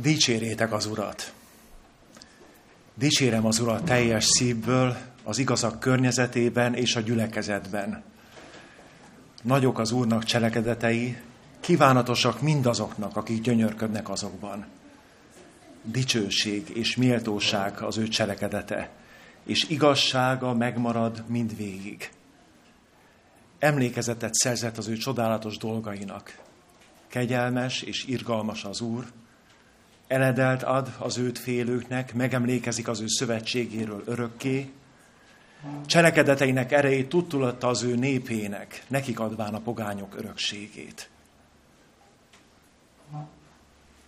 Dicsérjétek az Urat! Dicsérem az Urat teljes szívből, az igazak környezetében és a gyülekezetben. Nagyok az Úrnak cselekedetei, kívánatosak mindazoknak, akik gyönyörködnek azokban. Dicsőség és méltóság az ő cselekedete, és igazsága megmarad mindvégig. Emlékezetet szerzett az ő csodálatos dolgainak. Kegyelmes és irgalmas az Úr, eledelt ad az őt félőknek, megemlékezik az ő szövetségéről örökké, cselekedeteinek erejét tudtulatta az ő népének, nekik adván a pogányok örökségét.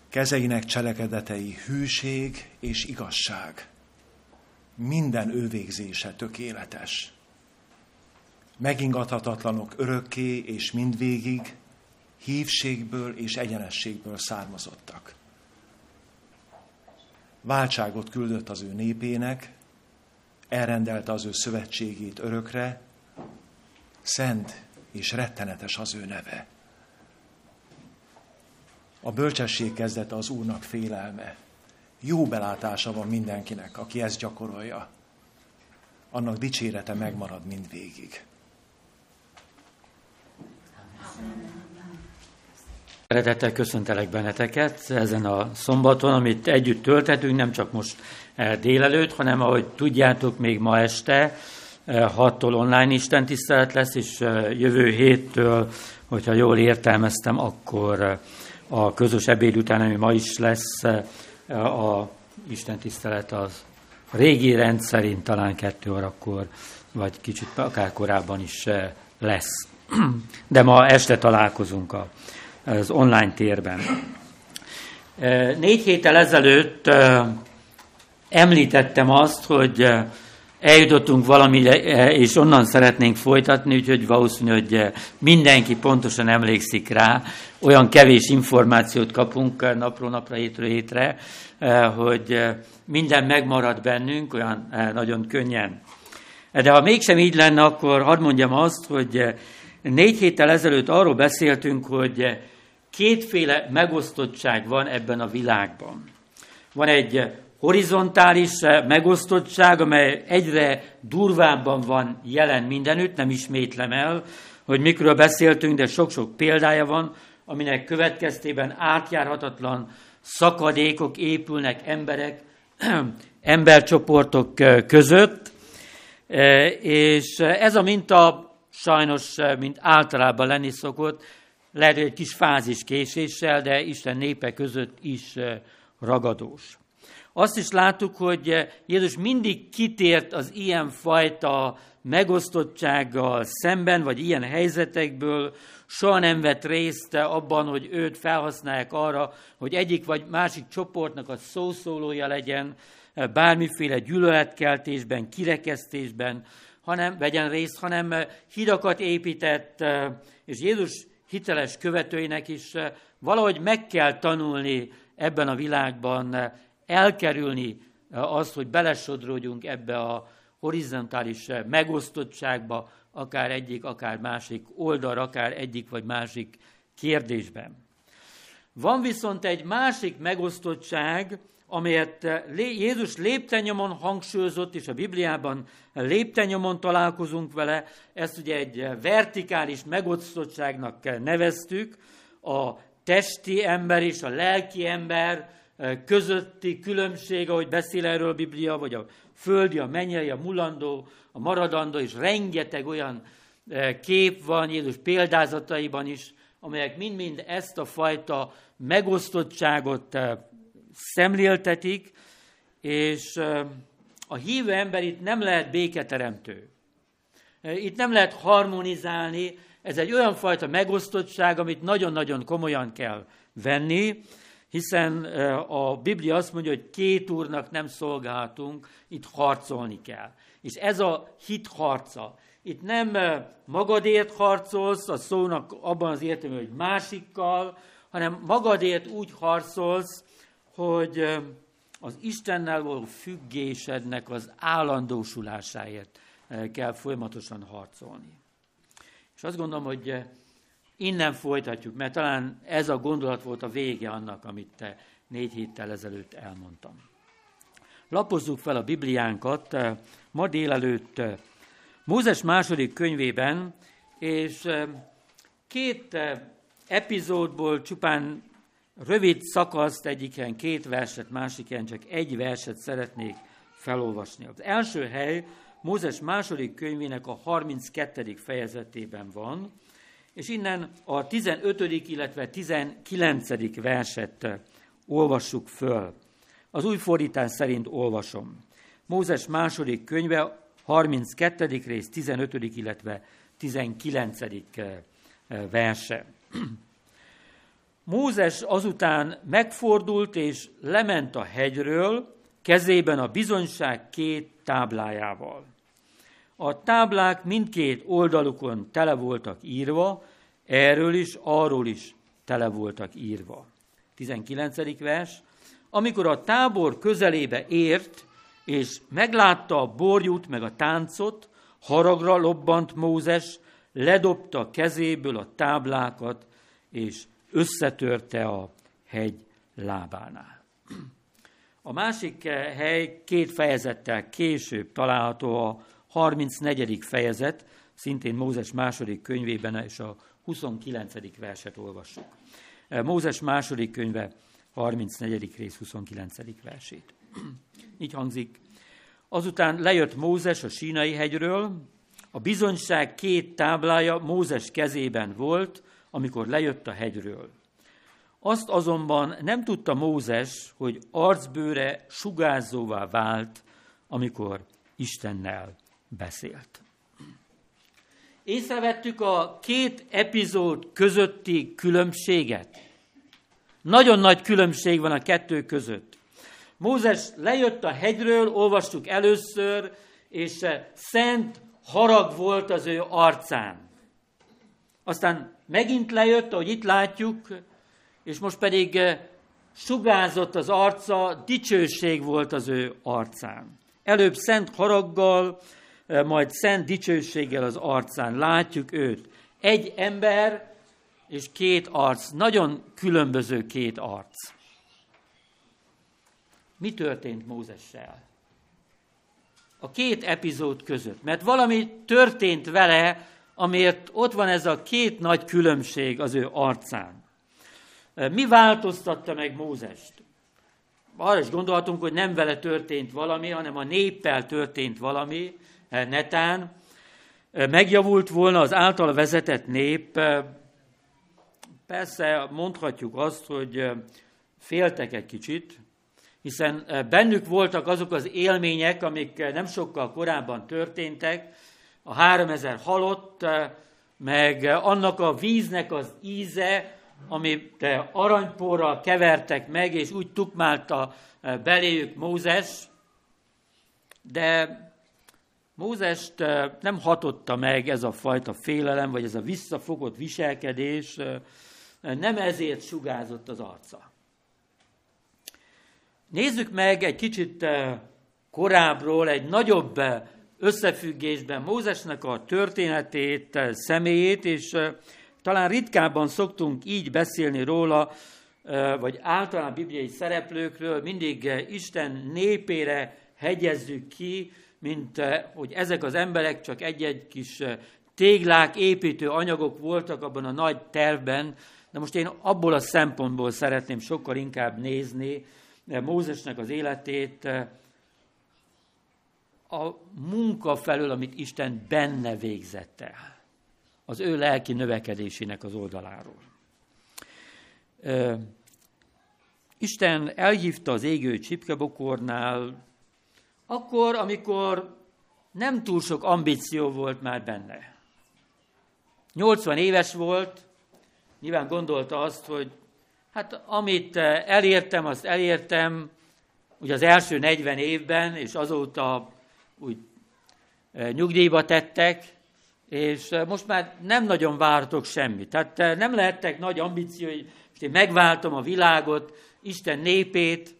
Kezeinek cselekedetei hűség és igazság. Minden ő végzése tökéletes. Megingathatatlanok örökké és mindvégig, hívségből és egyenességből származottak váltságot küldött az ő népének, elrendelte az ő szövetségét örökre, szent és rettenetes az ő neve. A bölcsesség kezdete az Úrnak félelme. Jó belátása van mindenkinek, aki ezt gyakorolja. Annak dicsérete megmarad mindvégig. Szeretettel köszöntelek benneteket ezen a szombaton, amit együtt töltetünk, nem csak most eh, délelőtt, hanem ahogy tudjátok, még ma este 6-tól eh, online Isten tisztelet lesz, és eh, jövő héttől, hogyha jól értelmeztem, akkor a közös ebéd után, ami ma is lesz, a Isten tisztelet az régi rendszerint talán kettő órakor, vagy kicsit akár korábban is lesz. De ma este találkozunk a az online térben. Négy héttel ezelőtt említettem azt, hogy eljutottunk valamire, és onnan szeretnénk folytatni, úgyhogy valószínű, hogy mindenki pontosan emlékszik rá. Olyan kevés információt kapunk napról napra, hétről hétre, hogy minden megmarad bennünk, olyan nagyon könnyen. De ha mégsem így lenne, akkor hadd mondjam azt, hogy négy héttel ezelőtt arról beszéltünk, hogy kétféle megosztottság van ebben a világban. Van egy horizontális megosztottság, amely egyre durvábban van jelen mindenütt, nem ismétlem el, hogy mikről beszéltünk, de sok-sok példája van, aminek következtében átjárhatatlan szakadékok épülnek emberek, embercsoportok között, és ez a minta sajnos, mint általában lenni szokott, lehet, hogy egy kis fázis késéssel, de Isten népe között is ragadós. Azt is láttuk, hogy Jézus mindig kitért az ilyen fajta megosztottsággal szemben, vagy ilyen helyzetekből, soha nem vett részt abban, hogy őt felhasználják arra, hogy egyik vagy másik csoportnak a szószólója legyen, bármiféle gyűlöletkeltésben, kirekesztésben, hanem vegyen részt, hanem hidakat épített, és Jézus hiteles követőinek is eh, valahogy meg kell tanulni ebben a világban eh, elkerülni eh, azt, hogy belesodródjunk ebbe a horizontális megosztottságba, akár egyik, akár másik oldal, akár egyik vagy másik kérdésben. Van viszont egy másik megosztottság, amelyet eh, Jézus léptenyomon hangsúlyozott, és a Bibliában léptenyomon találkozunk vele, ezt ugye egy eh, vertikális megosztottságnak neveztük, a testi ember és a lelki ember eh, közötti különbség, ahogy beszél erről a Biblia, vagy a földi, a mennyei, a mulandó, a maradandó, és rengeteg olyan kép van Jézus példázataiban is, amelyek mind-mind ezt a fajta megosztottságot szemléltetik, és a hívő ember itt nem lehet béketeremtő. Itt nem lehet harmonizálni, ez egy olyan fajta megosztottság, amit nagyon-nagyon komolyan kell venni, hiszen a Biblia azt mondja, hogy két úrnak nem szolgálhatunk, itt harcolni kell. És ez a hit harca. Itt nem magadért harcolsz, a szónak abban az értelemben, hogy másikkal, hanem magadért úgy harcolsz, hogy az Istennel való függésednek az állandósulásáért kell folyamatosan harcolni. És azt gondolom, hogy innen folytatjuk, mert talán ez a gondolat volt a vége annak, amit te négy héttel ezelőtt elmondtam. Lapozzuk fel a Bibliánkat ma délelőtt Mózes második könyvében, és két epizódból csupán rövid szakaszt, egyiken két verset, másiken csak egy verset szeretnék felolvasni. Az első hely Mózes második könyvének a 32. fejezetében van, és innen a 15. illetve 19. verset olvassuk föl. Az új fordítás szerint olvasom. Mózes második könyve, 32. rész, 15. illetve 19. verse. Mózes azután megfordult és lement a hegyről, kezében a bizonyság két táblájával. A táblák mindkét oldalukon tele voltak írva, erről is, arról is tele voltak írva. 19. vers. Amikor a tábor közelébe ért, és meglátta a borjút meg a táncot, haragra lobbant Mózes, ledobta kezéből a táblákat, és összetörte a hegy lábánál. A másik hely két fejezettel később található a 34. fejezet, szintén Mózes második könyvében, és a 29. verset olvassuk. Mózes második könyve, 34. rész 29. versét. Így hangzik. Azután lejött Mózes a sínai hegyről, a bizonyság két táblája Mózes kezében volt, amikor lejött a hegyről. Azt azonban nem tudta Mózes, hogy arcbőre sugárzóvá vált, amikor Istennel beszélt. Észrevettük a két epizód közötti különbséget. Nagyon nagy különbség van a kettő között. Mózes lejött a hegyről, olvastuk először, és szent harag volt az ő arcán. Aztán megint lejött, ahogy itt látjuk, és most pedig sugázott az arca, dicsőség volt az ő arcán. Előbb szent haraggal, majd szent dicsőséggel az arcán. Látjuk őt. Egy ember és két arc. Nagyon különböző két arc. Mi történt Mózessel? A két epizód között. Mert valami történt vele, amiért ott van ez a két nagy különbség az ő arcán. Mi változtatta meg Mózest? Arra is gondolhatunk, hogy nem vele történt valami, hanem a néppel történt valami, netán. Megjavult volna az által vezetett nép, persze mondhatjuk azt, hogy féltek egy kicsit, hiszen bennük voltak azok az élmények, amik nem sokkal korábban történtek, a 3000 halott, meg annak a víznek az íze, amit aranyporral kevertek meg, és úgy tukmálta beléjük Mózes, de Mózest nem hatotta meg ez a fajta félelem, vagy ez a visszafogott viselkedés, nem ezért sugázott az arca. Nézzük meg egy kicsit korábbról, egy nagyobb összefüggésben Mózesnek a történetét, személyét, és talán ritkábban szoktunk így beszélni róla, vagy általán bibliai szereplőkről, mindig Isten népére hegyezzük ki, mint hogy ezek az emberek csak egy-egy kis téglák, építő anyagok voltak abban a nagy tervben, de most én abból a szempontból szeretném sokkal inkább nézni Mózesnek az életét, a munka felől, amit Isten benne végzett el, az ő lelki növekedésének az oldaláról. Isten elhívta az égő csipkebokornál, akkor, amikor nem túl sok ambíció volt már benne. 80 éves volt, nyilván gondolta azt, hogy hát amit elértem, azt elértem, ugye az első 40 évben, és azóta úgy e, nyugdíjba tettek, és e, most már nem nagyon vártok semmit. Tehát e, nem lehettek nagy ambíciói, most én megváltom a világot, Isten népét,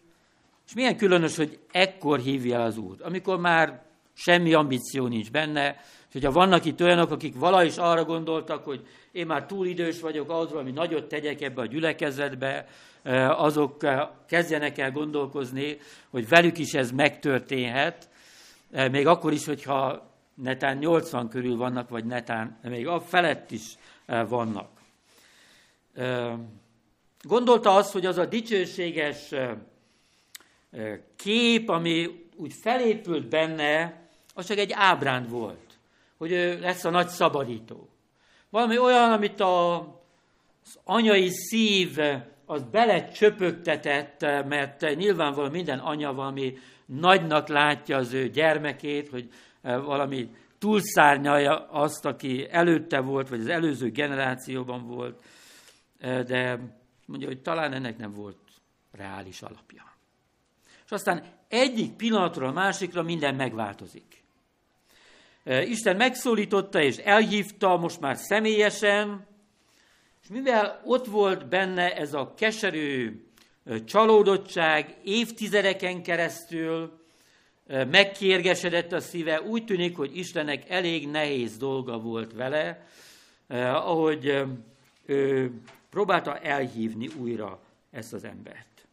és milyen különös, hogy ekkor hívja az Úr, amikor már semmi ambíció nincs benne, És hogyha vannak itt olyanok, akik vala is arra gondoltak, hogy én már túl idős vagyok ahhoz, valami nagyot tegyek ebbe a gyülekezetbe, azok kezdjenek el gondolkozni, hogy velük is ez megtörténhet, még akkor is, hogyha netán 80 körül vannak, vagy netán még a felett is vannak. Gondolta azt, hogy az a dicsőséges kép, ami úgy felépült benne, az csak egy ábránd volt, hogy ő lesz a nagy szabadító. Valami olyan, amit a, az anyai szív az belecsöpögtetett, mert nyilvánvalóan minden anya valami nagynak látja az ő gyermekét, hogy valami túlszárnyalja azt, aki előtte volt, vagy az előző generációban volt, de mondja, hogy talán ennek nem volt reális alapja. És aztán egyik pillanatról a másikra minden megváltozik. Isten megszólította és elhívta most már személyesen, és mivel ott volt benne ez a keserű csalódottság évtizedeken keresztül, megkérgesedett a szíve, úgy tűnik, hogy Istennek elég nehéz dolga volt vele, ahogy ő próbálta elhívni újra ezt az embert.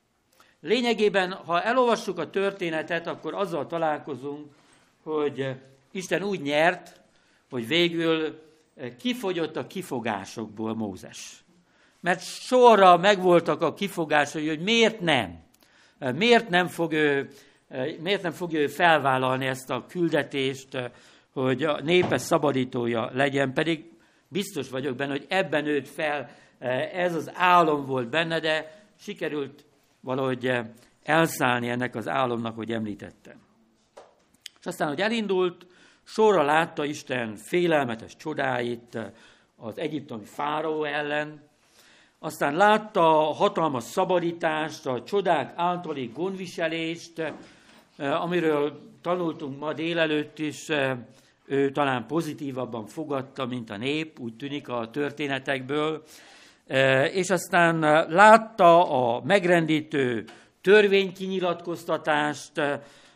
Lényegében, ha elolvassuk a történetet, akkor azzal találkozunk, hogy Isten úgy nyert, hogy végül kifogyott a kifogásokból Mózes. Mert sorra megvoltak a kifogásai, hogy miért nem. Miért nem fog ő, miért nem fog ő felvállalni ezt a küldetést, hogy a népe szabadítója legyen, pedig biztos vagyok benne, hogy ebben nőtt fel, ez az álom volt benne, de sikerült valahogy elszállni ennek az álomnak, hogy említettem. És aztán, hogy elindult, sorra látta Isten félelmetes csodáit az egyiptomi fáraó ellen, aztán látta a hatalmas szabadítást, a csodák általi gondviselést, amiről tanultunk ma délelőtt is, ő talán pozitívabban fogadta, mint a nép, úgy tűnik a történetekből, és aztán látta a megrendítő törvénykinyilatkoztatást,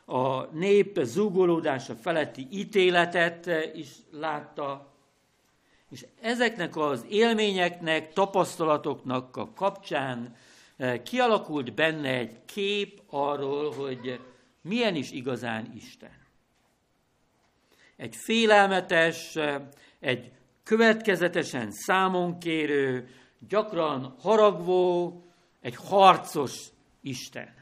a nép zúgolódása feletti ítéletet is látta, és ezeknek az élményeknek, tapasztalatoknak a kapcsán kialakult benne egy kép arról, hogy milyen is igazán Isten. Egy félelmetes, egy következetesen számonkérő, gyakran haragvó, egy harcos Isten.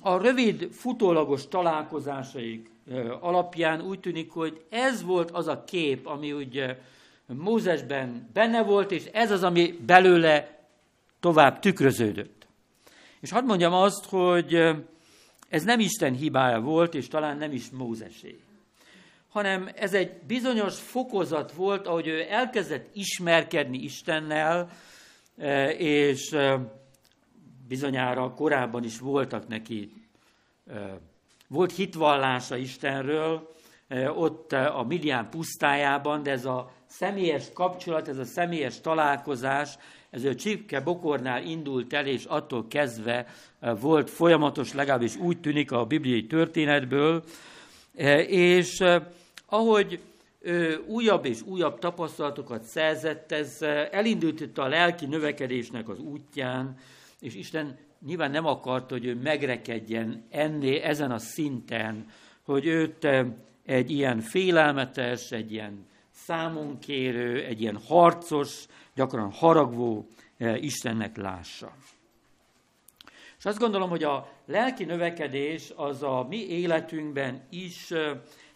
A rövid, futólagos találkozásaik alapján úgy tűnik, hogy ez volt az a kép, ami úgy Mózesben benne volt, és ez az, ami belőle tovább tükröződött. És hadd mondjam azt, hogy ez nem Isten hibája volt, és talán nem is Mózesé, hanem ez egy bizonyos fokozat volt, ahogy ő elkezdett ismerkedni Istennel, és bizonyára korábban is voltak neki, volt hitvallása Istenről, ott a Midian pusztájában, de ez a személyes kapcsolat, ez a személyes találkozás, ez a Csipke Bokornál indult el, és attól kezdve volt folyamatos, legalábbis úgy tűnik a bibliai történetből, és ahogy újabb és újabb tapasztalatokat szerzett, ez elindította a lelki növekedésnek az útján, és Isten nyilván nem akart, hogy ő megrekedjen enné, ezen a szinten, hogy őt egy ilyen félelmetes, egy ilyen számonkérő, egy ilyen harcos, gyakran haragvó Istennek lássa. És azt gondolom, hogy a lelki növekedés az a mi életünkben is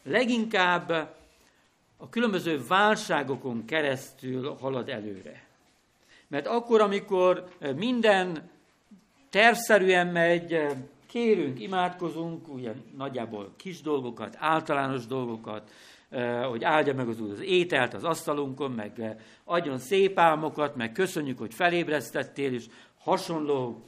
leginkább a különböző válságokon keresztül halad előre. Mert akkor, amikor minden tervszerűen megy, kérünk, imádkozunk, ugye nagyjából kis dolgokat, általános dolgokat, hogy áldja meg az úr az ételt az asztalunkon, meg adjon szép álmokat, meg köszönjük, hogy felébresztettél, és hasonló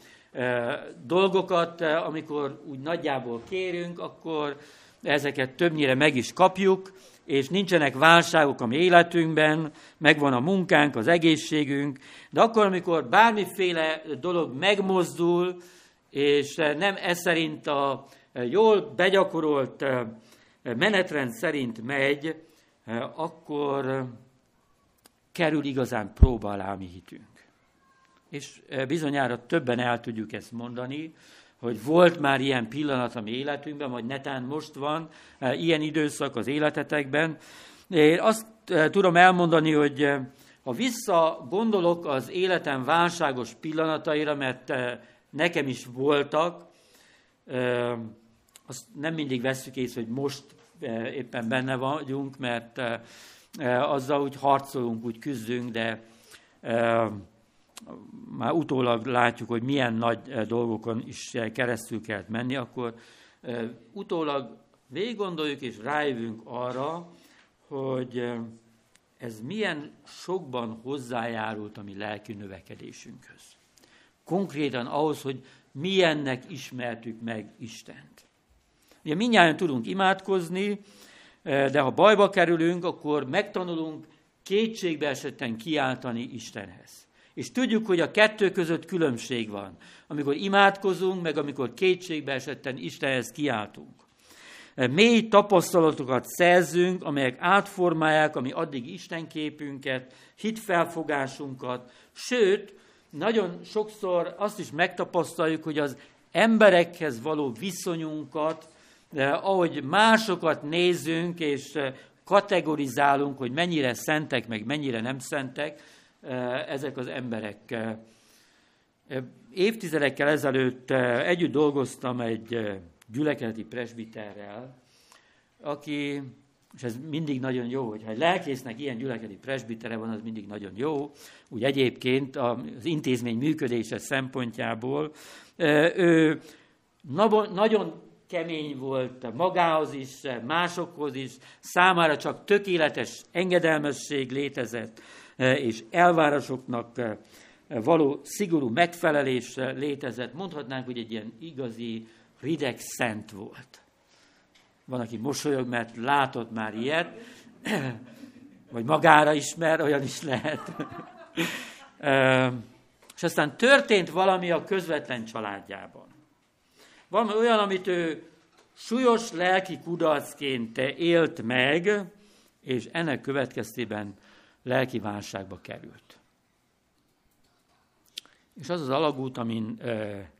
dolgokat, amikor úgy nagyjából kérünk, akkor ezeket többnyire meg is kapjuk, és nincsenek válságok a mi életünkben, megvan a munkánk, az egészségünk, de akkor, amikor bármiféle dolog megmozdul, és nem ez szerint a jól begyakorolt menetrend szerint megy, akkor kerül igazán próba alá mi hitünk. És bizonyára többen el tudjuk ezt mondani, hogy volt már ilyen pillanat a mi életünkben, vagy netán most van ilyen időszak az életetekben. Én azt tudom elmondani, hogy ha vissza gondolok az életem válságos pillanataira, mert nekem is voltak, azt nem mindig veszük észre, hogy most éppen benne vagyunk, mert azzal úgy harcolunk, úgy küzdünk, de már utólag látjuk, hogy milyen nagy dolgokon is keresztül kellett menni, akkor utólag végig gondoljuk és rájövünk arra, hogy ez milyen sokban hozzájárult a mi lelki növekedésünkhöz. Konkrétan ahhoz, hogy milyennek ismertük meg Istent. Ugye mindjárt tudunk imádkozni, de ha bajba kerülünk, akkor megtanulunk kétségbe esetten kiáltani Istenhez. És tudjuk, hogy a kettő között különbség van. Amikor imádkozunk, meg amikor kétségbe esetten Istenhez kiáltunk. Mély tapasztalatokat szerzünk, amelyek átformálják a mi addig Istenképünket, hitfelfogásunkat, sőt, nagyon sokszor azt is megtapasztaljuk, hogy az emberekhez való viszonyunkat, eh, ahogy másokat nézünk és kategorizálunk, hogy mennyire szentek, meg mennyire nem szentek, ezek az emberek. Évtizedekkel ezelőtt együtt dolgoztam egy gyülekezeti presbiterrel, aki, és ez mindig nagyon jó, hogyha egy lelkésznek ilyen gyülekezeti presbitere van, az mindig nagyon jó, úgy egyébként az intézmény működése szempontjából. Ő nagyon kemény volt magához is, másokhoz is, számára csak tökéletes engedelmesség létezett, és elvárásoknak való szigorú megfelelés létezett. Mondhatnánk, hogy egy ilyen igazi rideg szent volt. Van, aki mosolyog, mert látott már ilyet, vagy magára ismer, olyan is lehet. És aztán történt valami a közvetlen családjában. Valami olyan, amit ő súlyos lelki kudarcként élt meg, és ennek következtében lelki válságba került. És az az alagút, amin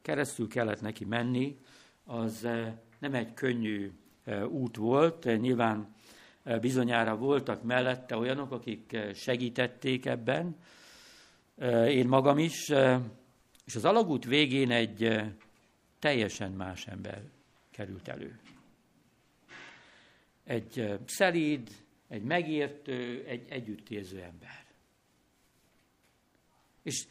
keresztül kellett neki menni, az nem egy könnyű út volt. Nyilván bizonyára voltak mellette olyanok, akik segítették ebben, én magam is, és az alagút végén egy teljesen más ember került elő. Egy szelíd, egy megértő, egy együttérző ember. És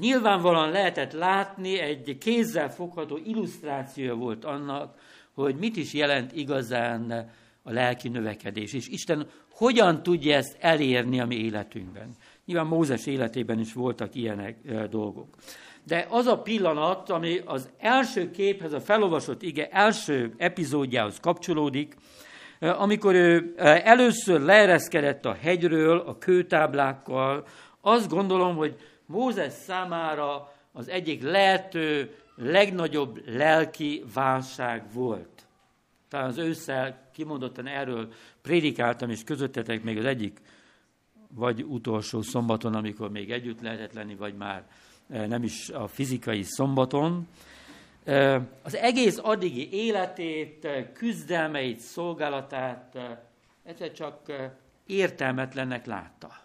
nyilvánvalóan lehetett látni, egy kézzel fogható illusztrációja volt annak, hogy mit is jelent igazán a lelki növekedés, és Isten hogyan tudja ezt elérni a mi életünkben. Nyilván Mózes életében is voltak ilyenek dolgok. De az a pillanat, ami az első képhez, a felolvasott ige első epizódjához kapcsolódik, amikor ő először leereszkedett a hegyről, a kőtáblákkal, azt gondolom, hogy Mózes számára az egyik lehető legnagyobb lelki válság volt. Talán az ősszel kimondottan erről prédikáltam, és közöttetek még az egyik, vagy utolsó szombaton, amikor még együtt lehetett lenni, vagy már e, nem is a fizikai szombaton. Az egész addigi életét, küzdelmeit, szolgálatát egyszer csak értelmetlennek látta.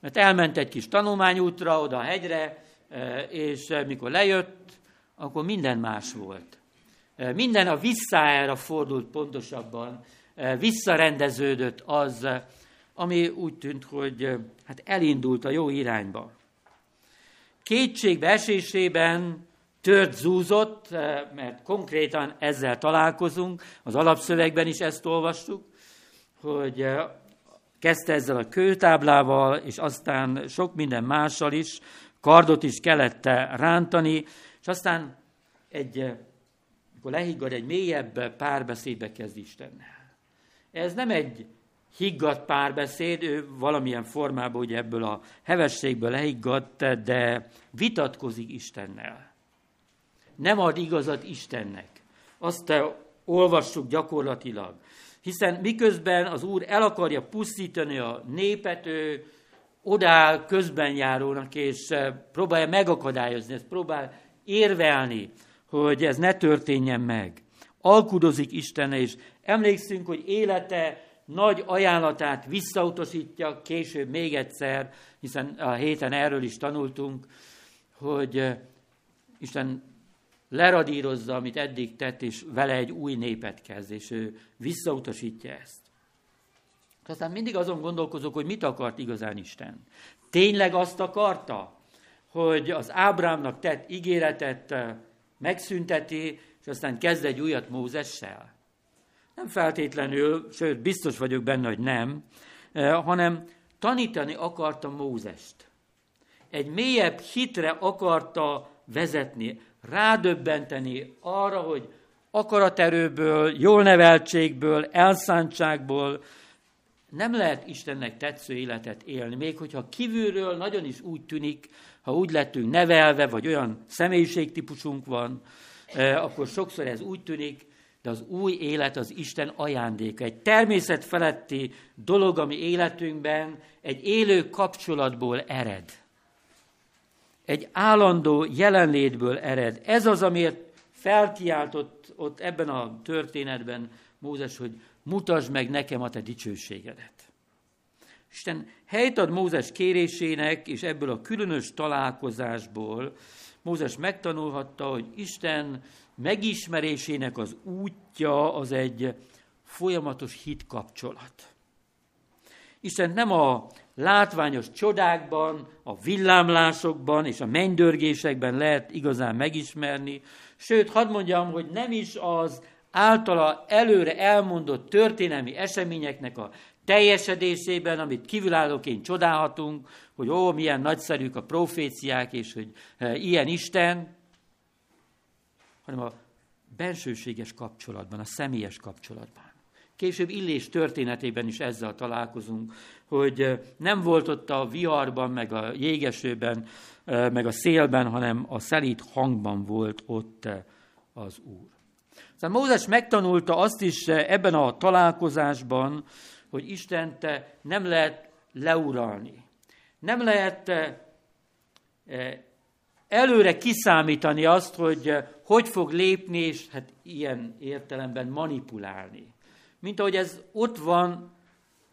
Mert elment egy kis tanulmányútra oda a hegyre, és mikor lejött, akkor minden más volt. Minden a visszájára fordult pontosabban, visszarendeződött az, ami úgy tűnt, hogy hát elindult a jó irányba. Kétségbe esésében tört zúzott, mert konkrétan ezzel találkozunk, az alapszövegben is ezt olvastuk, hogy Kezdte ezzel a kőtáblával, és aztán sok minden mással is, kardot is kellett rántani, és aztán egy, amikor lehiggad, egy mélyebb párbeszédbe kezd Istennel. Ez nem egy higgadt párbeszéd, ő valamilyen formában ugye ebből a hevességből lehiggadt, de vitatkozik Istennel. Nem ad igazat Istennek. Azt olvassuk gyakorlatilag. Hiszen miközben az Úr el akarja pusztítani a népet, ő odáll közben járónak, és próbálja megakadályozni, ezt próbál érvelni, hogy ez ne történjen meg. Alkudozik Istenne, és emlékszünk, hogy élete nagy ajánlatát visszautasítja később még egyszer, hiszen a héten erről is tanultunk, hogy Isten leradírozza, amit eddig tett, és vele egy új népet kezd, és ő visszautasítja ezt. Aztán mindig azon gondolkozok, hogy mit akart igazán Isten. Tényleg azt akarta, hogy az Ábrámnak tett ígéretet megszünteti, és aztán kezd egy újat Mózessel? Nem feltétlenül, sőt, biztos vagyok benne, hogy nem, hanem tanítani akarta Mózest. Egy mélyebb hitre akarta vezetni, rádöbbenteni arra, hogy akaraterőből, jól neveltségből, elszántságból nem lehet Istennek tetsző életet élni, még hogyha kívülről nagyon is úgy tűnik, ha úgy lettünk nevelve, vagy olyan személyiségtípusunk van, eh, akkor sokszor ez úgy tűnik, de az új élet az Isten ajándéka. Egy természet feletti dolog, ami életünkben egy élő kapcsolatból ered. Egy állandó jelenlétből ered. Ez az, amiért felkiáltott ott ebben a történetben Mózes, hogy mutasd meg nekem a te dicsőségedet. Isten helyt ad Mózes kérésének, és ebből a különös találkozásból Mózes megtanulhatta, hogy Isten megismerésének az útja az egy folyamatos hit kapcsolat. Isten nem a látványos csodákban, a villámlásokban és a mennydörgésekben lehet igazán megismerni, sőt, hadd mondjam, hogy nem is az általa előre elmondott történelmi eseményeknek a teljesedésében, amit kívülállóként csodálhatunk, hogy ó, milyen nagyszerűk a proféciák, és hogy e, ilyen Isten, hanem a bensőséges kapcsolatban, a személyes kapcsolatban. Később Illés történetében is ezzel találkozunk, hogy nem volt ott a viharban, meg a jégesőben, meg a szélben, hanem a szelít hangban volt ott az Úr. Szóval Mózes megtanulta azt is ebben a találkozásban, hogy Istent nem lehet leuralni. Nem lehet eh, eh, előre kiszámítani azt, hogy hogy fog lépni, és hát ilyen értelemben manipulálni. Mint ahogy ez ott van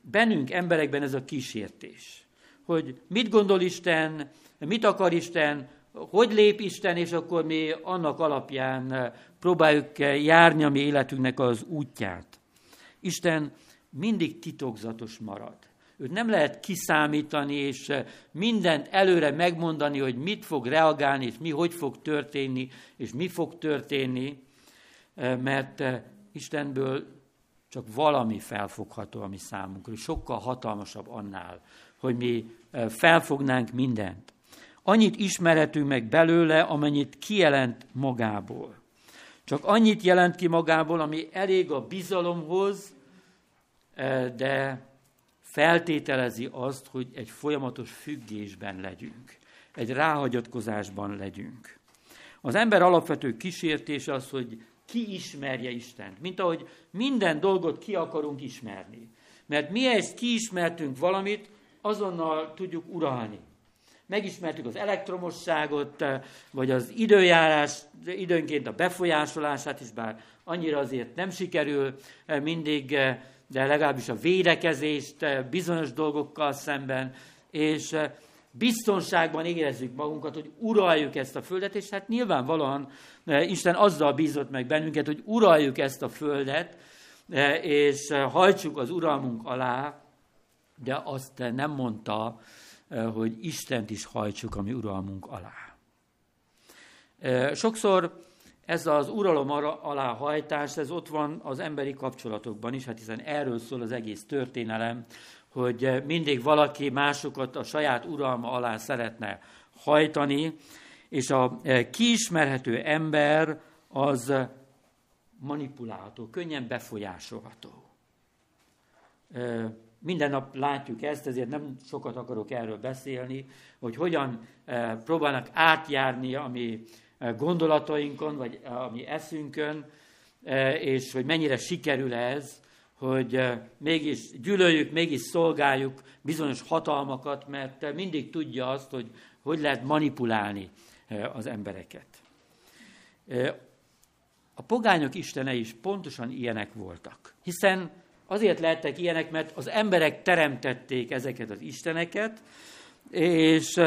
bennünk, emberekben ez a kísértés. Hogy mit gondol Isten, mit akar Isten, hogy lép Isten, és akkor mi annak alapján próbáljuk járni a mi életünknek az útját. Isten mindig titokzatos marad. Őt nem lehet kiszámítani, és mindent előre megmondani, hogy mit fog reagálni, és mi hogy fog történni, és mi fog történni, mert Istenből csak valami felfogható a mi számunkra, sokkal hatalmasabb annál, hogy mi felfognánk mindent. Annyit ismerhetünk meg belőle, amennyit kijelent magából. Csak annyit jelent ki magából, ami elég a bizalomhoz, de feltételezi azt, hogy egy folyamatos függésben legyünk, egy ráhagyatkozásban legyünk. Az ember alapvető kísértés az, hogy ki ismerje Istent, mint ahogy minden dolgot ki akarunk ismerni. Mert mi ezt kiismertünk valamit, azonnal tudjuk uralni megismertük az elektromosságot, eh, vagy az időjárás, időnként a befolyásolását is, bár annyira azért nem sikerül eh, mindig, eh, de legalábbis a védekezést bizonyos dolgokkal szemben, és biztonságban érezzük magunkat, hogy uraljuk ezt a földet, és hát nyilvánvalóan Isten azzal bízott meg bennünket, hogy uraljuk ezt a földet, és hajtsuk az uralmunk alá, de azt nem mondta, hogy Istent is hajtsuk a mi uralmunk alá. Sokszor ez az uralom alá hajtás, ez ott van az emberi kapcsolatokban is, hát hiszen erről szól az egész történelem, hogy mindig valaki másokat a saját uralma alá szeretne hajtani, és a kiismerhető ember az manipulálható, könnyen befolyásolható. Minden nap látjuk ezt, ezért nem sokat akarok erről beszélni, hogy hogyan eh, próbálnak átjárni a mi gondolatainkon, vagy a mi eszünkön, és hogy mennyire sikerül ez, hogy mégis gyűlöljük, mégis szolgáljuk bizonyos hatalmakat, mert mindig tudja azt, hogy hogy lehet manipulálni az embereket. A pogányok istene is pontosan ilyenek voltak. Hiszen azért lehettek ilyenek, mert az emberek teremtették ezeket az isteneket, és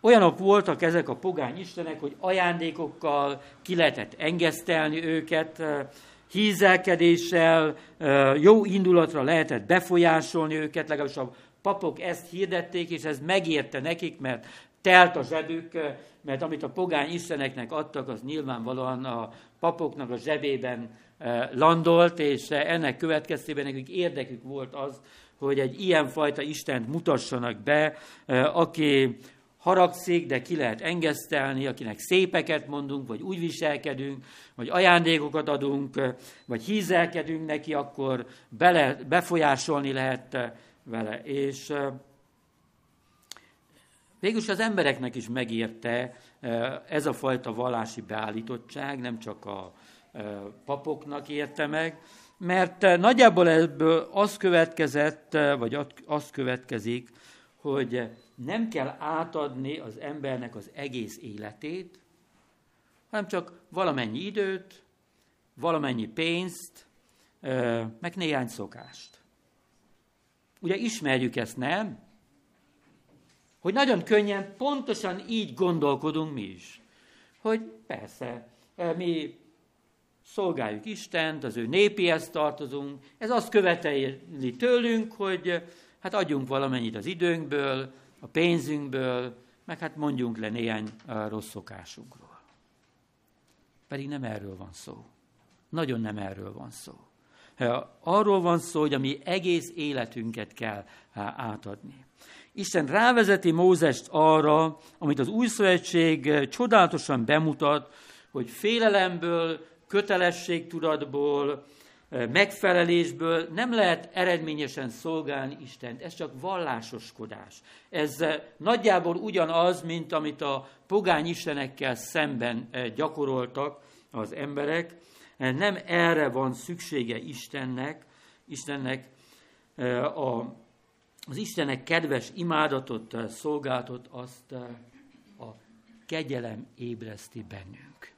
olyanok voltak ezek a pogány istenek, hogy ajándékokkal ki lehetett engesztelni őket, hízelkedéssel, jó indulatra lehetett befolyásolni őket, legalábbis a papok ezt hirdették, és ez megérte nekik, mert telt a zsebük, mert amit a pogány isteneknek adtak, az nyilvánvalóan a papoknak a zsebében landolt, és ennek következtében nekik érdekük volt az, hogy egy ilyenfajta Istent mutassanak be, aki haragszik, de ki lehet engesztelni, akinek szépeket mondunk, vagy úgy viselkedünk, vagy ajándékokat adunk, vagy hízelkedünk neki, akkor bele, befolyásolni lehet vele. És végülis az embereknek is megérte ez a fajta vallási beállítottság, nem csak a papoknak érte meg, mert nagyjából ebből az következett, vagy az következik, hogy nem kell átadni az embernek az egész életét, hanem csak valamennyi időt, valamennyi pénzt, meg néhány szokást. Ugye ismerjük ezt, nem? Hogy nagyon könnyen pontosan így gondolkodunk mi is. Hogy persze, mi szolgáljuk Istent, az ő népéhez tartozunk, ez azt követeli tőlünk, hogy hát adjunk valamennyit az időnkből, a pénzünkből, meg hát mondjunk le néhány rossz szokásunkról. Pedig nem erről van szó. Nagyon nem erről van szó. Arról van szó, hogy a mi egész életünket kell átadni. Isten rávezeti Mózest arra, amit az új szövetség csodálatosan bemutat, hogy félelemből, kötelességtudatból, megfelelésből nem lehet eredményesen szolgálni Istent. Ez csak vallásoskodás. Ez nagyjából ugyanaz, mint amit a pogány istenekkel szemben gyakoroltak az emberek. Nem erre van szüksége Istennek, Istennek a, az Istenek kedves imádatot, szolgáltot, azt a kegyelem ébreszti bennünk.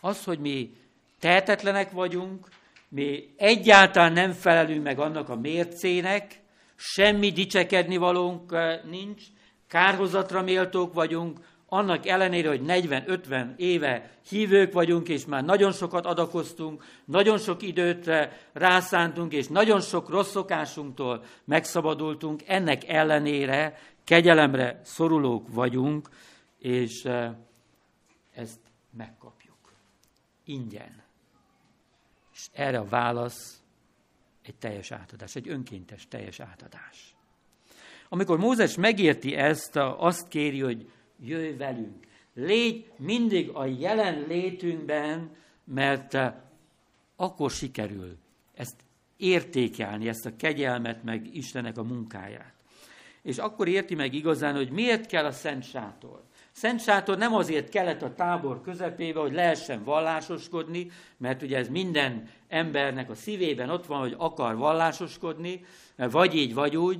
Az, hogy mi tehetetlenek vagyunk, mi egyáltalán nem felelünk meg annak a mércének, semmi dicsekedni valónk eh, nincs, kárhozatra méltók vagyunk, annak ellenére, hogy 40-50 éve hívők vagyunk, és már nagyon sokat adakoztunk, nagyon sok időt eh, rászántunk, és nagyon sok rossz szokásunktól megszabadultunk, ennek ellenére kegyelemre szorulók vagyunk, és eh, ezt megkapjuk. Ingyen. És erre a válasz egy teljes átadás, egy önkéntes teljes átadás. Amikor Mózes megérti ezt, azt kéri, hogy jöjj velünk. Légy mindig a jelen létünkben, mert eh, akkor sikerül ezt értékelni, ezt a kegyelmet, meg Istenek a munkáját. És akkor érti meg igazán, hogy miért kell a Szent Sátor. Szent Sátor nem azért kellett a tábor közepébe, hogy lehessen vallásoskodni, mert ugye ez minden embernek a szívében ott van, hogy akar vallásoskodni, vagy így, vagy úgy,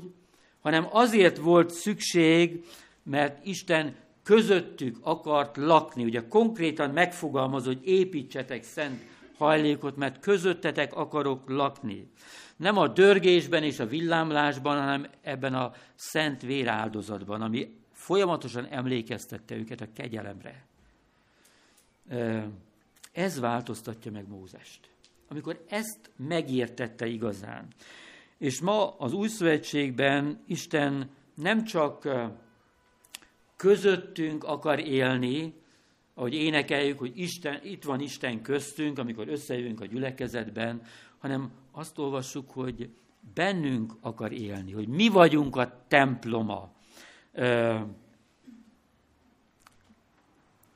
hanem azért volt szükség, mert Isten közöttük akart lakni. Ugye konkrétan megfogalmaz, hogy építsetek szent hajlékot, mert közöttetek akarok lakni. Nem a dörgésben és a villámlásban, hanem ebben a szent véráldozatban, ami folyamatosan emlékeztette őket a kegyelemre. Ez változtatja meg Mózest. Amikor ezt megértette igazán. És ma az új szövetségben Isten nem csak közöttünk akar élni, ahogy énekeljük, hogy Isten, itt van Isten köztünk, amikor összejövünk a gyülekezetben, hanem azt olvassuk, hogy bennünk akar élni, hogy mi vagyunk a temploma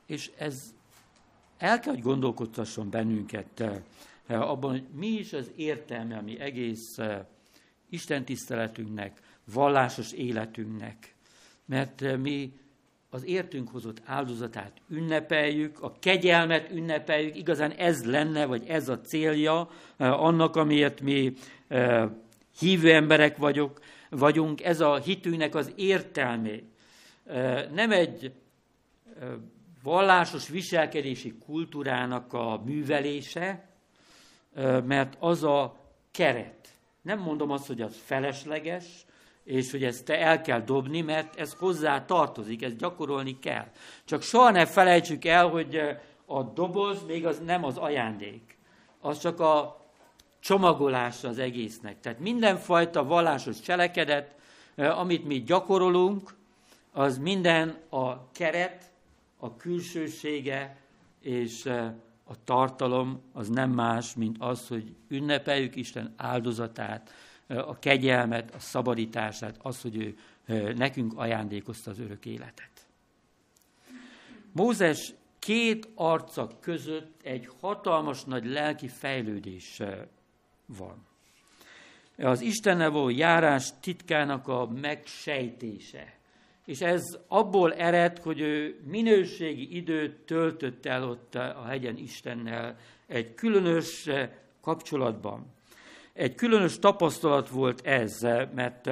és ez el kell, hogy gondolkodtasson bennünket abban, hogy mi is az értelme a mi egész Isten tiszteletünknek, vallásos életünknek. Mert mi az értünk hozott áldozatát ünnepeljük, a kegyelmet ünnepeljük, igazán ez lenne, vagy ez a célja annak, amiért mi hívő emberek vagyok, vagyunk, ez a hitünknek az értelmé. Nem egy vallásos viselkedési kultúrának a művelése, mert az a keret. Nem mondom azt, hogy az felesleges, és hogy ezt te el kell dobni, mert ez hozzá tartozik, ezt gyakorolni kell. Csak soha ne felejtsük el, hogy a doboz még az nem az ajándék. Az csak a csomagolása az egésznek. Tehát mindenfajta vallásos cselekedet, amit mi gyakorolunk, az minden a keret, a külsősége és a tartalom az nem más, mint az, hogy ünnepeljük Isten áldozatát, a kegyelmet, a szabadítását, az, hogy ő nekünk ajándékozta az örök életet. Mózes két arca között egy hatalmas nagy lelki fejlődés van. Az Istennel való járás titkának a megsejtése. És ez abból ered, hogy ő minőségi időt töltött el ott a hegyen Istennel egy különös kapcsolatban. Egy különös tapasztalat volt ez, mert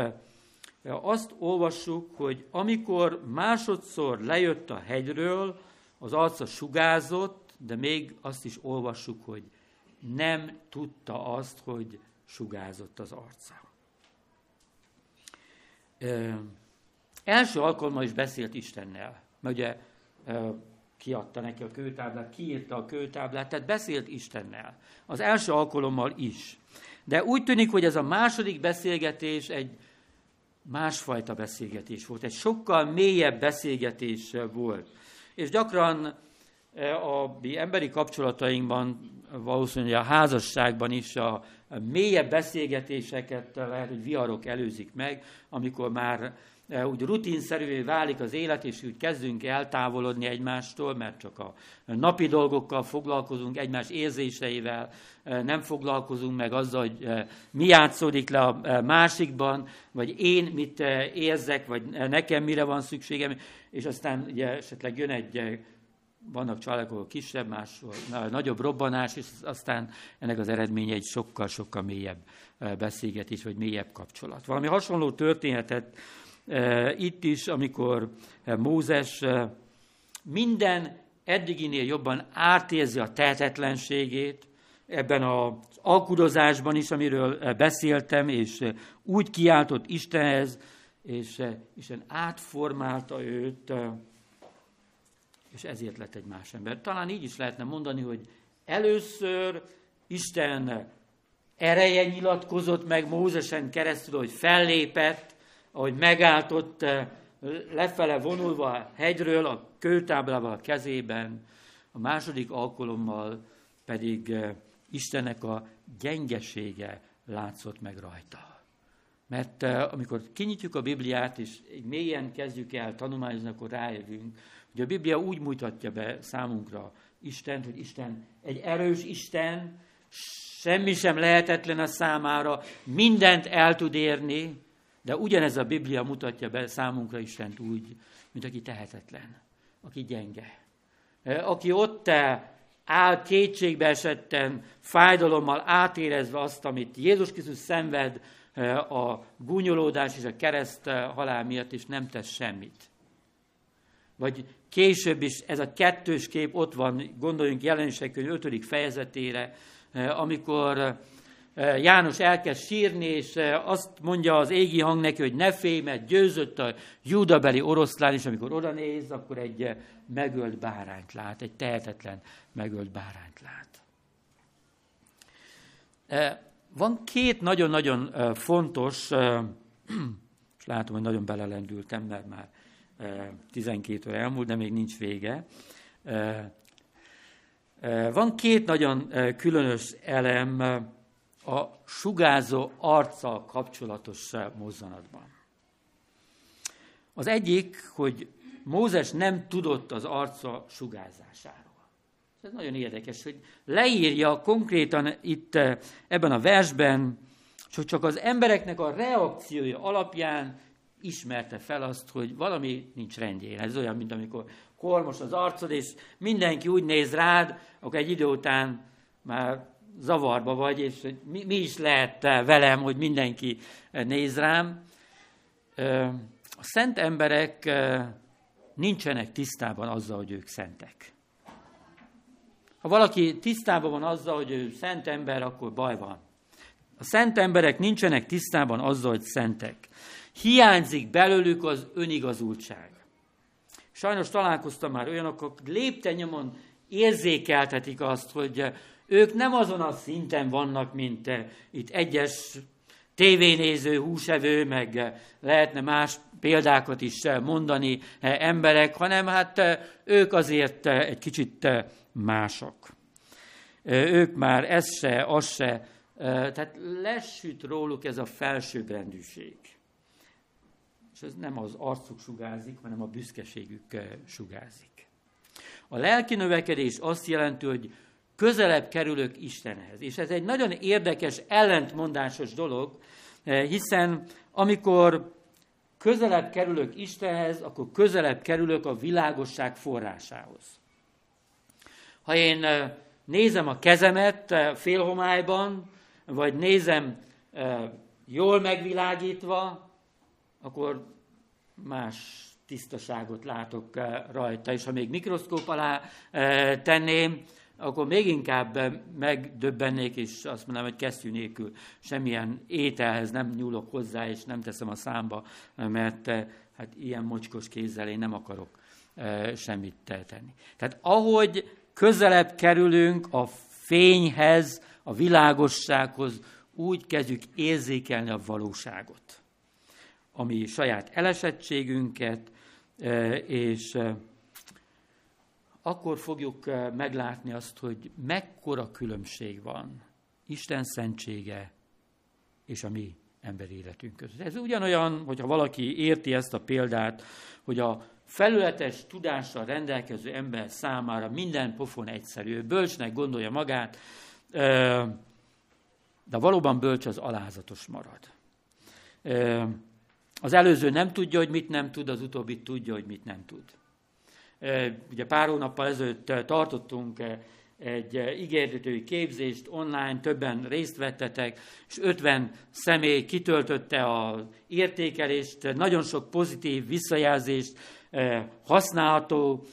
azt olvassuk, hogy amikor másodszor lejött a hegyről, az arca sugázott, de még azt is olvassuk, hogy nem tudta azt, hogy sugázott az arca. Ö, első alkalommal is beszélt Istennel, mert ugye ö, kiadta neki a kőtáblát, kiírta a kőtáblát, tehát beszélt Istennel. Az első alkalommal is. De úgy tűnik, hogy ez a második beszélgetés egy másfajta beszélgetés volt, egy sokkal mélyebb beszélgetés volt. És gyakran a mi emberi kapcsolatainkban, valószínűleg a házasságban is a mélyebb beszélgetéseket lehet, hogy viharok előzik meg, amikor már Eh, úgy rutinszerűvé válik az élet, és úgy kezdünk eltávolodni egymástól, mert csak a napi dolgokkal foglalkozunk, egymás érzéseivel, eh, nem foglalkozunk meg azzal, hogy mi játszódik le a másikban, vagy én mit érzek, vagy nekem mire van szükségem, és aztán ugye esetleg jön egy vannak családok, ahol kisebb, máshol nagyobb robbanás, és aztán ennek az eredménye egy sokkal-sokkal mélyebb beszélgetés, vagy mélyebb kapcsolat. Valami hasonló történetet itt is, amikor Mózes minden eddiginél jobban átérzi a tehetetlenségét, ebben az alkudozásban is, amiről beszéltem, és úgy kiáltott Istenhez, és Isten átformálta őt, és ezért lett egy más ember. Talán így is lehetne mondani, hogy először Isten ereje nyilatkozott meg Mózesen keresztül, hogy fellépett, ahogy megállt ott eh, lefele vonulva a hegyről, a kőtáblával a kezében, a második alkalommal pedig eh, Istennek a gyengesége látszott meg rajta. Mert eh, amikor kinyitjuk a Bibliát, és mélyen kezdjük el tanulmányozni, akkor rájövünk, hogy a Biblia úgy mutatja be számunkra Istent, hogy Isten egy erős Isten, semmi sem lehetetlen a számára, mindent el tud érni, de ugyanez a Biblia mutatja be számunkra Istent úgy, mint aki tehetetlen, aki gyenge. Aki ott áll kétségbe esetten, fájdalommal átérezve azt, amit Jézus Krisztus szenved a gúnyolódás és a kereszt halál miatt, és nem tesz semmit. Vagy később is ez a kettős kép ott van, gondoljunk jelenések 5. fejezetére, amikor János elkezd sírni, és azt mondja az égi hang neki, hogy ne félj, mert győzött a júdabeli oroszlán, és amikor oda néz, akkor egy megölt bárányt lát, egy tehetetlen megölt bárányt lát. Van két nagyon-nagyon fontos, és látom, hogy nagyon belelendültem, mert már 12 óra elmúlt, de még nincs vége. Van két nagyon különös elem, a sugázó arccal kapcsolatos mozzanatban. Az egyik, hogy Mózes nem tudott az arca sugázásáról. Ez nagyon érdekes, hogy leírja konkrétan itt ebben a versben, hogy csak az embereknek a reakciója alapján ismerte fel azt, hogy valami nincs rendjén. Ez olyan, mint amikor kormos az arcod, és mindenki úgy néz rád, akkor egy idő után már zavarba vagy, és hogy mi, mi is lehet velem, hogy mindenki néz rám. A szent emberek nincsenek tisztában azzal, hogy ők szentek. Ha valaki tisztában van azzal, hogy ő szent ember, akkor baj van. A szent emberek nincsenek tisztában azzal, hogy szentek. Hiányzik belőlük az önigazultság. Sajnos találkoztam már olyanokkal, akik lépten érzékeltetik azt, hogy ők nem azon a szinten vannak, mint itt egyes tévénéző, húsevő, meg lehetne más példákat is mondani emberek, hanem hát ők azért egy kicsit mások. Ők már ez se, az se, tehát lesüt róluk ez a felsőbbrendűség. És ez nem az arcuk sugázik, hanem a büszkeségük sugázik. A lelki növekedés azt jelenti, hogy közelebb kerülök Istenhez. És ez egy nagyon érdekes, ellentmondásos dolog, hiszen amikor közelebb kerülök Istenhez, akkor közelebb kerülök a világosság forrásához. Ha én nézem a kezemet félhomályban, vagy nézem jól megvilágítva, akkor más tisztaságot látok rajta. És ha még mikroszkóp alá tenném, akkor még inkább megdöbbennék, és azt mondanám, hogy kesztyű nélkül semmilyen ételhez nem nyúlok hozzá, és nem teszem a számba, mert hát ilyen mocskos kézzel én nem akarok semmit tenni. Tehát ahogy közelebb kerülünk a fényhez, a világossághoz, úgy kezdjük érzékelni a valóságot, ami saját elesettségünket, e, és e, akkor fogjuk e, meglátni azt, hogy mekkora különbség van Isten szentsége és a mi emberi életünk között. Ez ugyanolyan, hogyha valaki érti ezt a példát, hogy a felületes tudással rendelkező ember számára minden pofon egyszerű. Bölcsnek gondolja magát, de valóban bölcs az alázatos marad. Az előző nem tudja, hogy mit nem tud, az utóbbi tudja, hogy mit nem tud. Ugye pár hónappal ezelőtt tartottunk egy ígéretői képzést online, többen részt vettetek, és 50 személy kitöltötte az értékelést, nagyon sok pozitív visszajelzést, használható,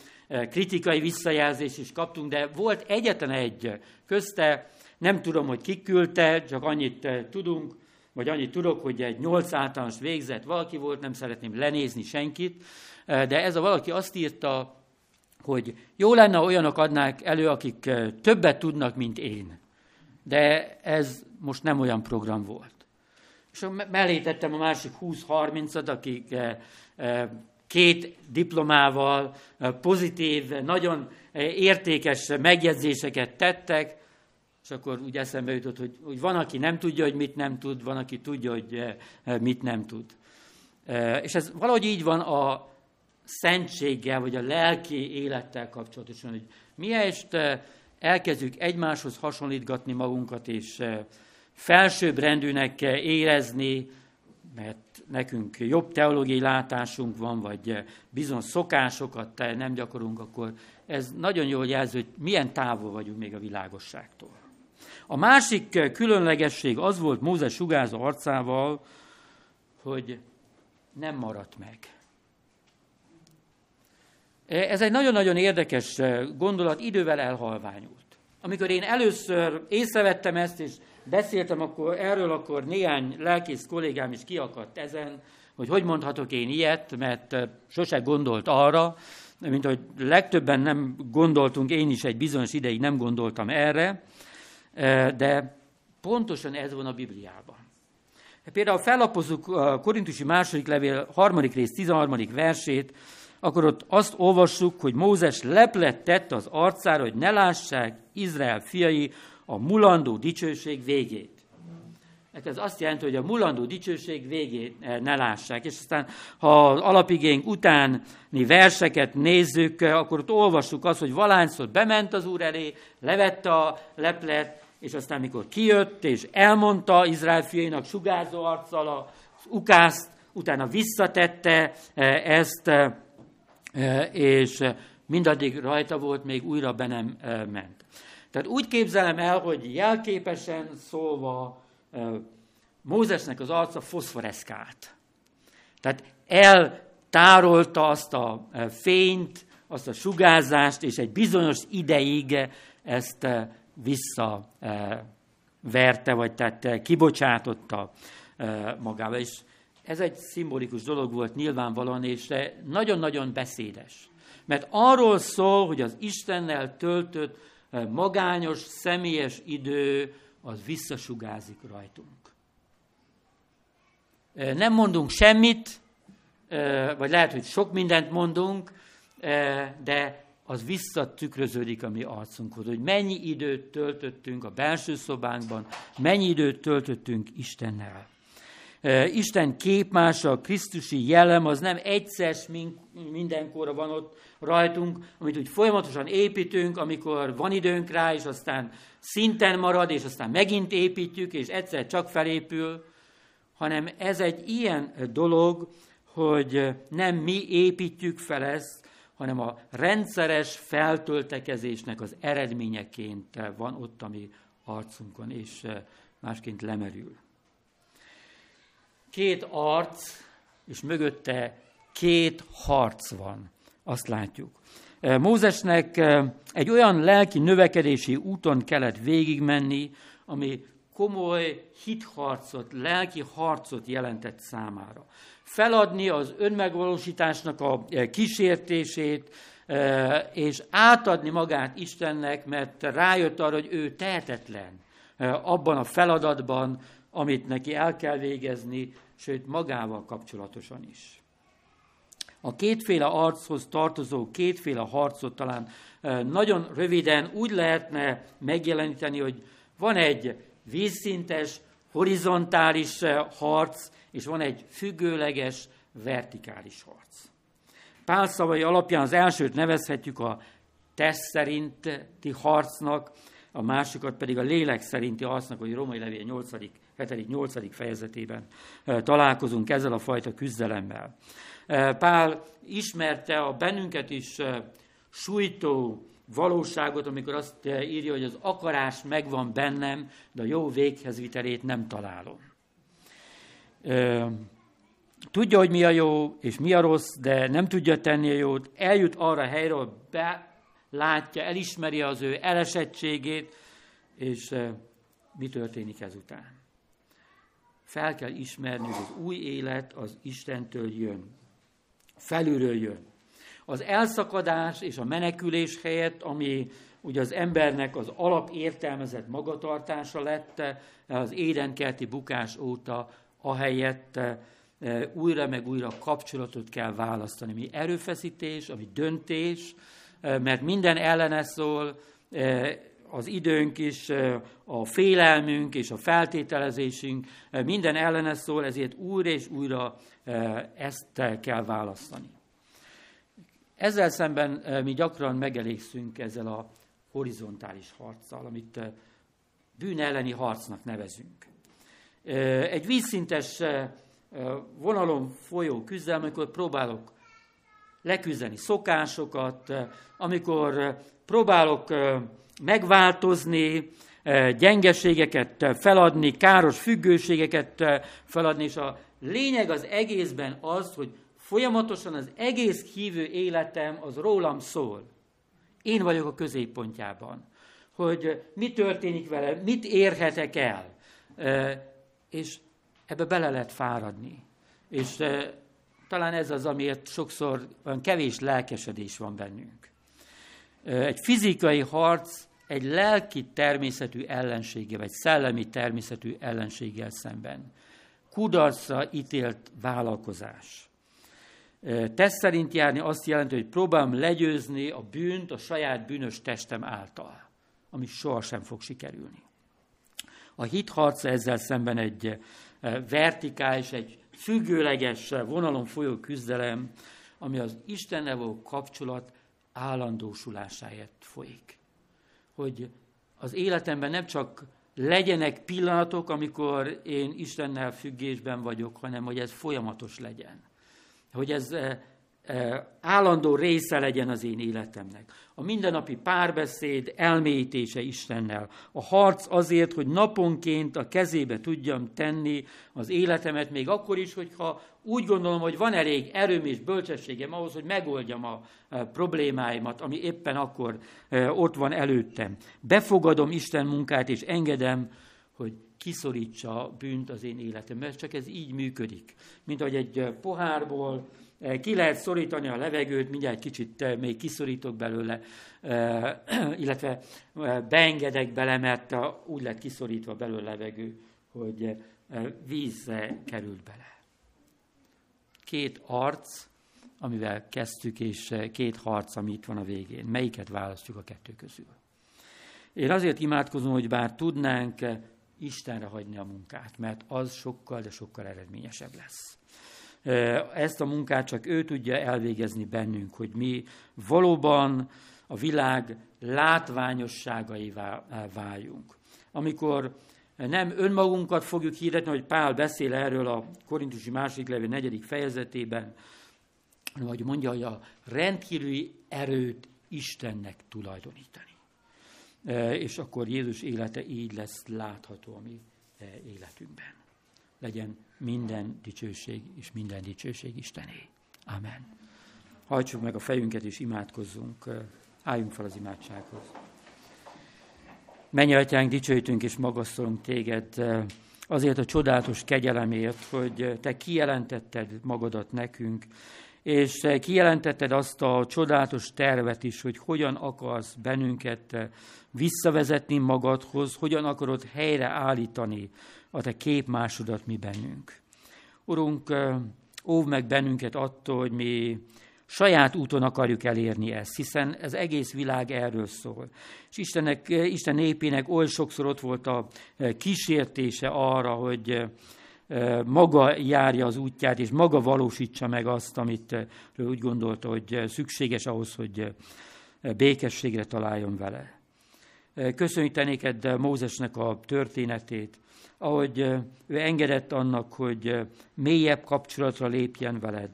kritikai visszajelzést is kaptunk, de volt egyetlen egy közte, nem tudom, hogy ki küldte, csak annyit tudunk, vagy annyit tudok, hogy egy nyolc általános végzett valaki volt, nem szeretném lenézni senkit, de ez a valaki azt írta, hogy jó lenne, olyanok adnák elő, akik többet tudnak, mint én. De ez most nem olyan program volt. És mellé tettem a másik 20-30-at, akik két diplomával, pozitív, nagyon értékes megjegyzéseket tettek, és akkor úgy eszembe jutott, hogy, hogy van, aki nem tudja, hogy mit nem tud, van, aki tudja, hogy mit nem tud. És ez valahogy így van a szentséggel, vagy a lelki élettel kapcsolatosan, hogy miért elkezdjük egymáshoz hasonlítgatni magunkat, és felsőbb rendűnek érezni, mert nekünk jobb teológiai látásunk van, vagy bizony szokásokat nem gyakorunk, akkor ez nagyon jól jelzi, hogy milyen távol vagyunk még a világosságtól. A másik különlegesség az volt Mózes sugázó arcával, hogy nem maradt meg. Ez egy nagyon-nagyon érdekes gondolat, idővel elhalványult. Amikor én először észrevettem ezt, és beszéltem akkor erről, akkor néhány lelkész kollégám is kiakadt ezen, hogy hogy mondhatok én ilyet, mert sose gondolt arra, mint hogy legtöbben nem gondoltunk, én is egy bizonyos ideig nem gondoltam erre, de pontosan ez van a Bibliában. Például fellapozzuk a Korintusi második levél harmadik rész 13. versét, akkor ott azt olvassuk, hogy Mózes leplet tett az arcára, hogy ne lássák Izrael fiai a mulandó dicsőség végét. Ez azt jelenti, hogy a mulandó dicsőség végét eh, ne lássák. És aztán, ha az alapigénk utáni verseket nézzük, eh, akkor ott olvassuk azt, hogy valányszor bement az Úr elé, levette a leplet, és aztán, mikor kijött, és elmondta Izrael fiainak sugárzó arccal az ukászt, utána visszatette ezt, és mindaddig rajta volt, még újra be nem ment. Tehát úgy képzelem el, hogy jelképesen szólva Mózesnek az arca foszforeszkált. Tehát eltárolta azt a fényt, azt a sugárzást, és egy bizonyos ideig ezt visszaverte, vagy tehát kibocsátotta magába. És ez egy szimbolikus dolog volt nyilvánvalóan, és nagyon-nagyon beszédes. Mert arról szól, hogy az Istennel töltött magányos, személyes idő, az visszasugázik rajtunk. Nem mondunk semmit, vagy lehet, hogy sok mindent mondunk, de az visszatükröződik a mi arcunkhoz, hogy mennyi időt töltöttünk a belső szobánkban, mennyi időt töltöttünk Istennel. Isten képmása, a Krisztusi jellem, az nem egyszer mindenkorra van ott rajtunk, amit úgy folyamatosan építünk, amikor van időnk rá, és aztán szinten marad, és aztán megint építjük, és egyszer csak felépül, hanem ez egy ilyen dolog, hogy nem mi építjük fel ezt, hanem a rendszeres feltöltekezésnek az eredményeként van ott a mi arcunkon, és másként lemerül. Két arc, és mögötte két harc van, azt látjuk. Mózesnek egy olyan lelki növekedési úton kellett végigmenni, ami komoly hitharcot, lelki harcot jelentett számára. Feladni az önmegvalósításnak a kísértését, és átadni magát Istennek, mert rájött arra, hogy ő tehetetlen abban a feladatban, amit neki el kell végezni, sőt magával kapcsolatosan is. A kétféle archoz tartozó kétféle harcot talán nagyon röviden úgy lehetne megjeleníteni, hogy van egy vízszintes, horizontális harc, és van egy függőleges, vertikális harc. Pál szavai alapján az elsőt nevezhetjük a test szerinti harcnak, a másikat pedig a lélek szerinti harcnak, hogy Római Levél 8. 7. 8. fejezetében találkozunk ezzel a fajta küzdelemmel. Pál ismerte a bennünket is sújtó valóságot, amikor azt írja, hogy az akarás megvan bennem, de a jó véghez vitelét nem találom. Tudja, hogy mi a jó és mi a rossz, de nem tudja tenni a jót, eljut arra a helyre, ahol belátja, elismeri az ő elesettségét, és mi történik ezután. Fel kell ismerni, hogy az új élet az Istentől jön. Felülről jön. Az elszakadás és a menekülés helyett, ami ugye az embernek az alapértelmezett magatartása lett az édenkerti bukás óta, ahelyett újra meg újra kapcsolatot kell választani. Mi erőfeszítés, ami döntés, mert minden ellene szól, az időnk is, a félelmünk és a feltételezésünk minden ellene szól, ezért újra és újra ezt kell választani. Ezzel szemben mi gyakran megelégszünk ezzel a horizontális harccal, amit bűn elleni harcnak nevezünk. Egy vízszintes vonalon folyó küzdelem, amikor próbálok leküzdeni szokásokat, amikor próbálok megváltozni, gyengeségeket feladni, káros függőségeket feladni, és a lényeg az egészben az, hogy folyamatosan az egész hívő életem az rólam szól. Én vagyok a középpontjában. Hogy mi történik vele, mit érhetek el. És ebbe bele lehet fáradni. És talán ez az, amiért sokszor olyan kevés lelkesedés van bennünk. Egy fizikai harc egy lelki természetű ellensége, vagy szellemi természetű ellenséggel szemben. Kudarcra ítélt vállalkozás. Tesz szerint járni azt jelenti, hogy próbálom legyőzni a bűnt a saját bűnös testem által, ami sohasem fog sikerülni. A hitharca ezzel szemben egy vertikális, egy függőleges vonalon folyó küzdelem, ami az Istennel való kapcsolat állandósulásáért folyik. Hogy az életemben nem csak legyenek pillanatok, amikor én Istennel függésben vagyok, hanem hogy ez folyamatos legyen. Hogy ez állandó része legyen az én életemnek. A mindennapi párbeszéd elmélyítése Istennel. A harc azért, hogy naponként a kezébe tudjam tenni az életemet, még akkor is, hogyha úgy gondolom, hogy van elég erőm és bölcsességem ahhoz, hogy megoldjam a problémáimat, ami éppen akkor ott van előttem. Befogadom Isten munkát, és engedem, hogy kiszorítsa bűnt az én életem, mert csak ez így működik. Mint ahogy egy pohárból ki lehet szorítani a levegőt, mindjárt kicsit eh, még kiszorítok belőle, eh, illetve beengedek bele, mert úgy lett kiszorítva belőle levegő, hogy vízre került bele. Két arc, amivel kezdtük, és két harc, ami itt van a végén. Melyiket választjuk a kettő közül? Én azért imádkozom, hogy bár tudnánk Istenre hagyni a munkát, mert az sokkal, de sokkal eredményesebb lesz ezt a munkát csak ő tudja elvégezni bennünk, hogy mi valóban a világ látványosságaivá váljunk. Amikor nem önmagunkat fogjuk hirdetni, hogy Pál beszél erről a Korintusi második levél negyedik fejezetében, hogy mondja, hogy a rendkívüli erőt Istennek tulajdonítani. És akkor Jézus élete így lesz látható a mi életünkben. Legyen minden dicsőség és minden dicsőség Istené. Amen. Hajtsuk meg a fejünket és imádkozzunk. Álljunk fel az imádsághoz. Menj, Atyánk, dicsőítünk és magasztalunk téged azért a csodálatos kegyelemért, hogy te kijelentetted magadat nekünk, és kijelentetted azt a csodálatos tervet is, hogy hogyan akarsz bennünket visszavezetni magadhoz, hogyan akarod helyre állítani a te képmásodat mi bennünk. Urunk, óv meg bennünket attól, hogy mi saját úton akarjuk elérni ezt, hiszen ez egész világ erről szól. És Istennek, Isten népének oly sokszor ott volt a kísértése arra, hogy maga járja az útját, és maga valósítsa meg azt, amit úgy gondolta, hogy szükséges ahhoz, hogy békességre találjon vele. Köszönjük te néked Mózesnek a történetét, ahogy ő engedett annak, hogy mélyebb kapcsolatra lépjen veled,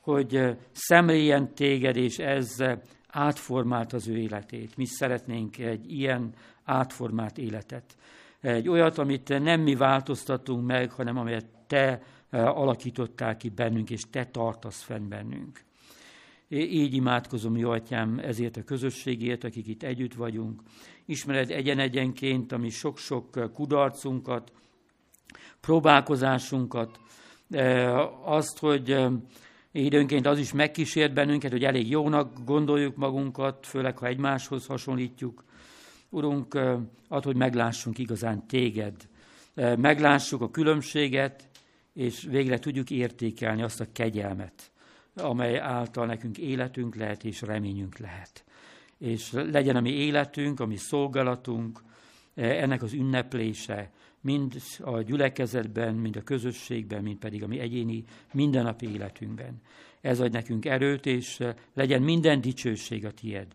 hogy szemléljen téged, és ez átformált az ő életét. Mi szeretnénk egy ilyen átformált életet. Egy olyat, amit nem mi változtatunk meg, hanem amelyet te alakítottál ki bennünk, és te tartasz fenn bennünk. Így imádkozom, jó atyám, ezért a közösségért, akik itt együtt vagyunk. Ismered egyen-egyenként a mi sok-sok kudarcunkat, próbálkozásunkat, azt, hogy időnként az is megkísért bennünket, hogy elég jónak gondoljuk magunkat, főleg ha egymáshoz hasonlítjuk. Urunk, ad, hogy meglássunk igazán téged, meglássuk a különbséget, és végre tudjuk értékelni azt a kegyelmet, amely által nekünk életünk lehet és reményünk lehet. És legyen a mi életünk, a mi szolgálatunk, ennek az ünneplése, mind a gyülekezetben, mind a közösségben, mind pedig a mi egyéni mindennapi életünkben. Ez adj nekünk erőt, és legyen minden dicsőség a tied.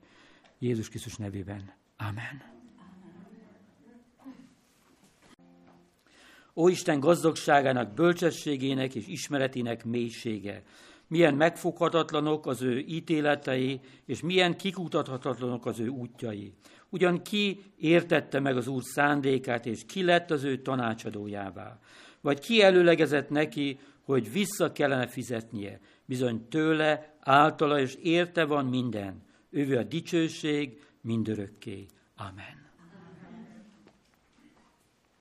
Jézus Krisztus nevében. Amen. Ó Isten gazdagságának, bölcsességének és ismeretének mélysége, milyen megfoghatatlanok az ő ítéletei, és milyen kikutathatatlanok az ő útjai. Ugyan ki értette meg az Úr szándékát, és ki lett az ő tanácsadójává? Vagy ki előlegezett neki, hogy vissza kellene fizetnie? Bizony tőle, általa és érte van minden. Ővé a dicsőség mindörökké. Amen.